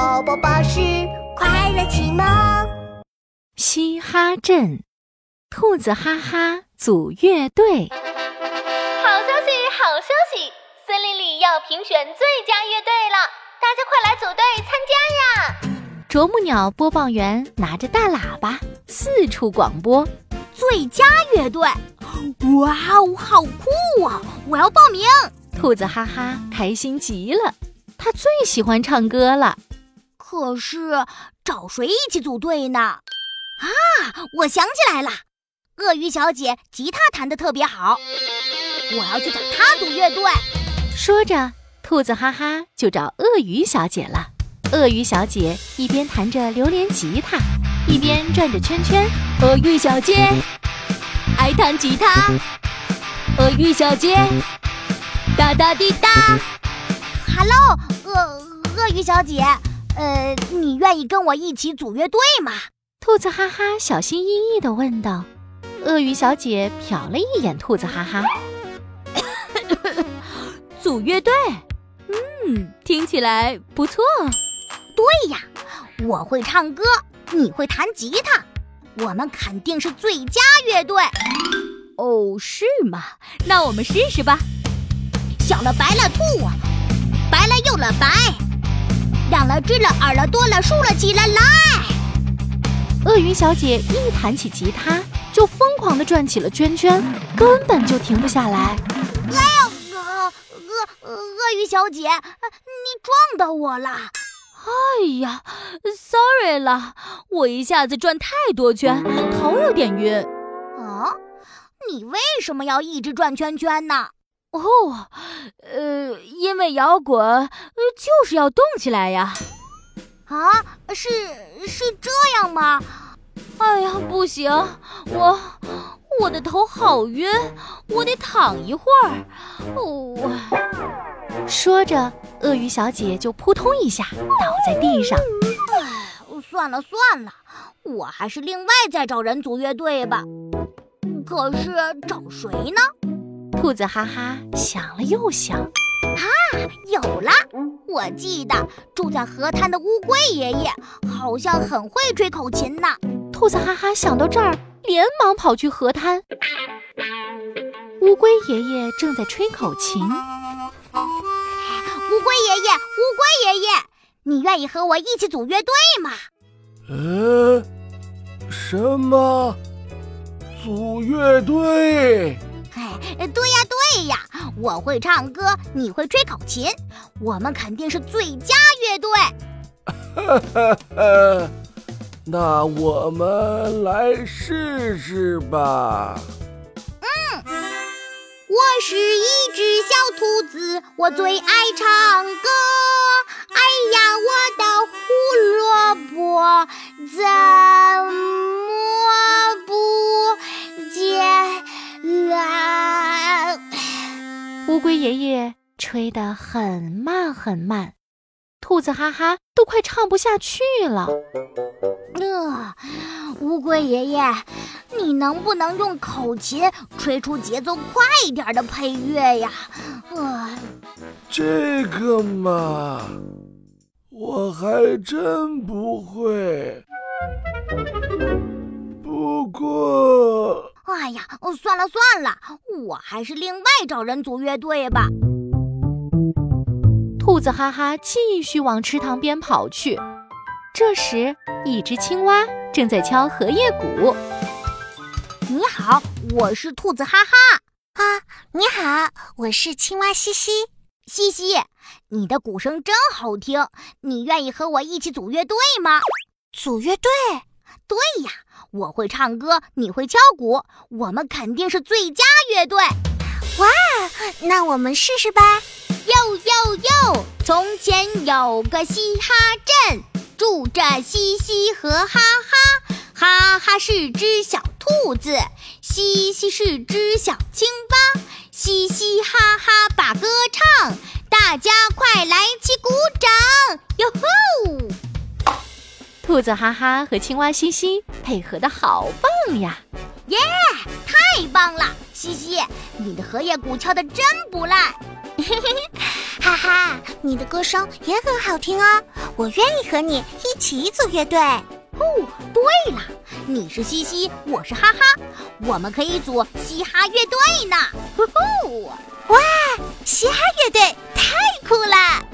宝宝巴士快乐启蒙。嘻哈镇，兔子哈哈组乐队。好消息，好消息！森林里要评选最佳乐队了，大家快来组队参加呀！啄木鸟播报员拿着大喇叭四处广播：最佳乐队！哇哦，好酷啊！我要报名！兔子哈哈开心极了，他最喜欢唱歌了。可是找谁一起组队呢？啊，我想起来了，鳄鱼小姐吉他弹得特别好，我要去找她组乐队。说着，兔子哈哈就找鳄鱼小姐了。鳄鱼小姐一边弹着榴莲吉他，一边转着圈圈。鳄鱼小姐爱弹吉他，鳄鱼小姐。哒哒滴哒，Hello，鳄鳄鱼小姐，呃，你愿意跟我一起组乐队吗？兔子哈哈小心翼翼地问道。鳄鱼小姐瞟了一眼兔子哈哈，组乐队，嗯，听起来不错。对呀，我会唱歌，你会弹吉他，我们肯定是最佳乐队。哦，是吗？那我们试试吧。小了白了兔，白了又了白，亮了知了耳了多了竖了起来来。鳄鱼小姐一弹起吉他，就疯狂地转起了圈圈，根本就停不下来。哎呦，鳄鳄鳄鱼小姐，你撞到我了！哎呀，sorry 了，我一下子转太多圈，头有点晕。啊，你为什么要一直转圈圈呢？哦，呃，因为摇滚，呃，就是要动起来呀。啊，是是这样吗？哎呀，不行，我我的头好晕，我得躺一会儿。哦，说着，鳄鱼小姐就扑通一下倒在地上。哎，算了算了，我还是另外再找人组乐队吧。可是找谁呢？兔子哈哈想了又想，啊，有了！我记得住在河滩的乌龟爷爷好像很会吹口琴呢。兔子哈哈想到这儿，连忙跑去河滩。乌龟爷爷正在吹口琴。乌龟爷爷，乌龟爷爷，你愿意和我一起组乐队吗？呃，什么？组乐队？对呀对呀，我会唱歌，你会吹口琴，我们肯定是最佳乐队。哈哈哈，那我们来试试吧。嗯，我是一只小兔子，我最爱唱乌龟爷爷吹得很慢很慢，兔子哈哈都快唱不下去了。呃，乌龟爷爷，你能不能用口琴吹出节奏快一点的配乐呀？呃，这个嘛，我还真不会。不过。哎呀，算了算了，我还是另外找人组乐队吧。兔子哈哈继续往池塘边跑去。这时，一只青蛙正在敲荷叶鼓。你好，我是兔子哈哈。啊，你好，我是青蛙西西。西西，你的鼓声真好听，你愿意和我一起组乐队吗？组乐队？对呀。我会唱歌，你会敲鼓，我们肯定是最佳乐队。哇，那我们试试吧。哟哟哟！从前有个嘻哈镇，住着嘻嘻和哈哈。哈哈是只小兔子，嘻嘻是只小青蛙。嘻嘻哈哈把歌唱，大家快来起鼓掌！兔子哈哈和青蛙西西配合的好棒呀！耶，太棒了！西西，你的荷叶鼓敲的真不赖。嘿嘿嘿，哈哈，你的歌声也很好听哦，我愿意和你一起组乐队。哦，对了，你是西西，我是哈哈，我们可以组嘻哈乐队呢。呼呼，哇，嘻哈乐队太酷了！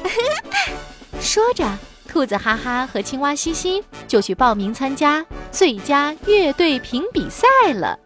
说着，兔子哈哈和青蛙西西就去报名参加最佳乐队评比赛了。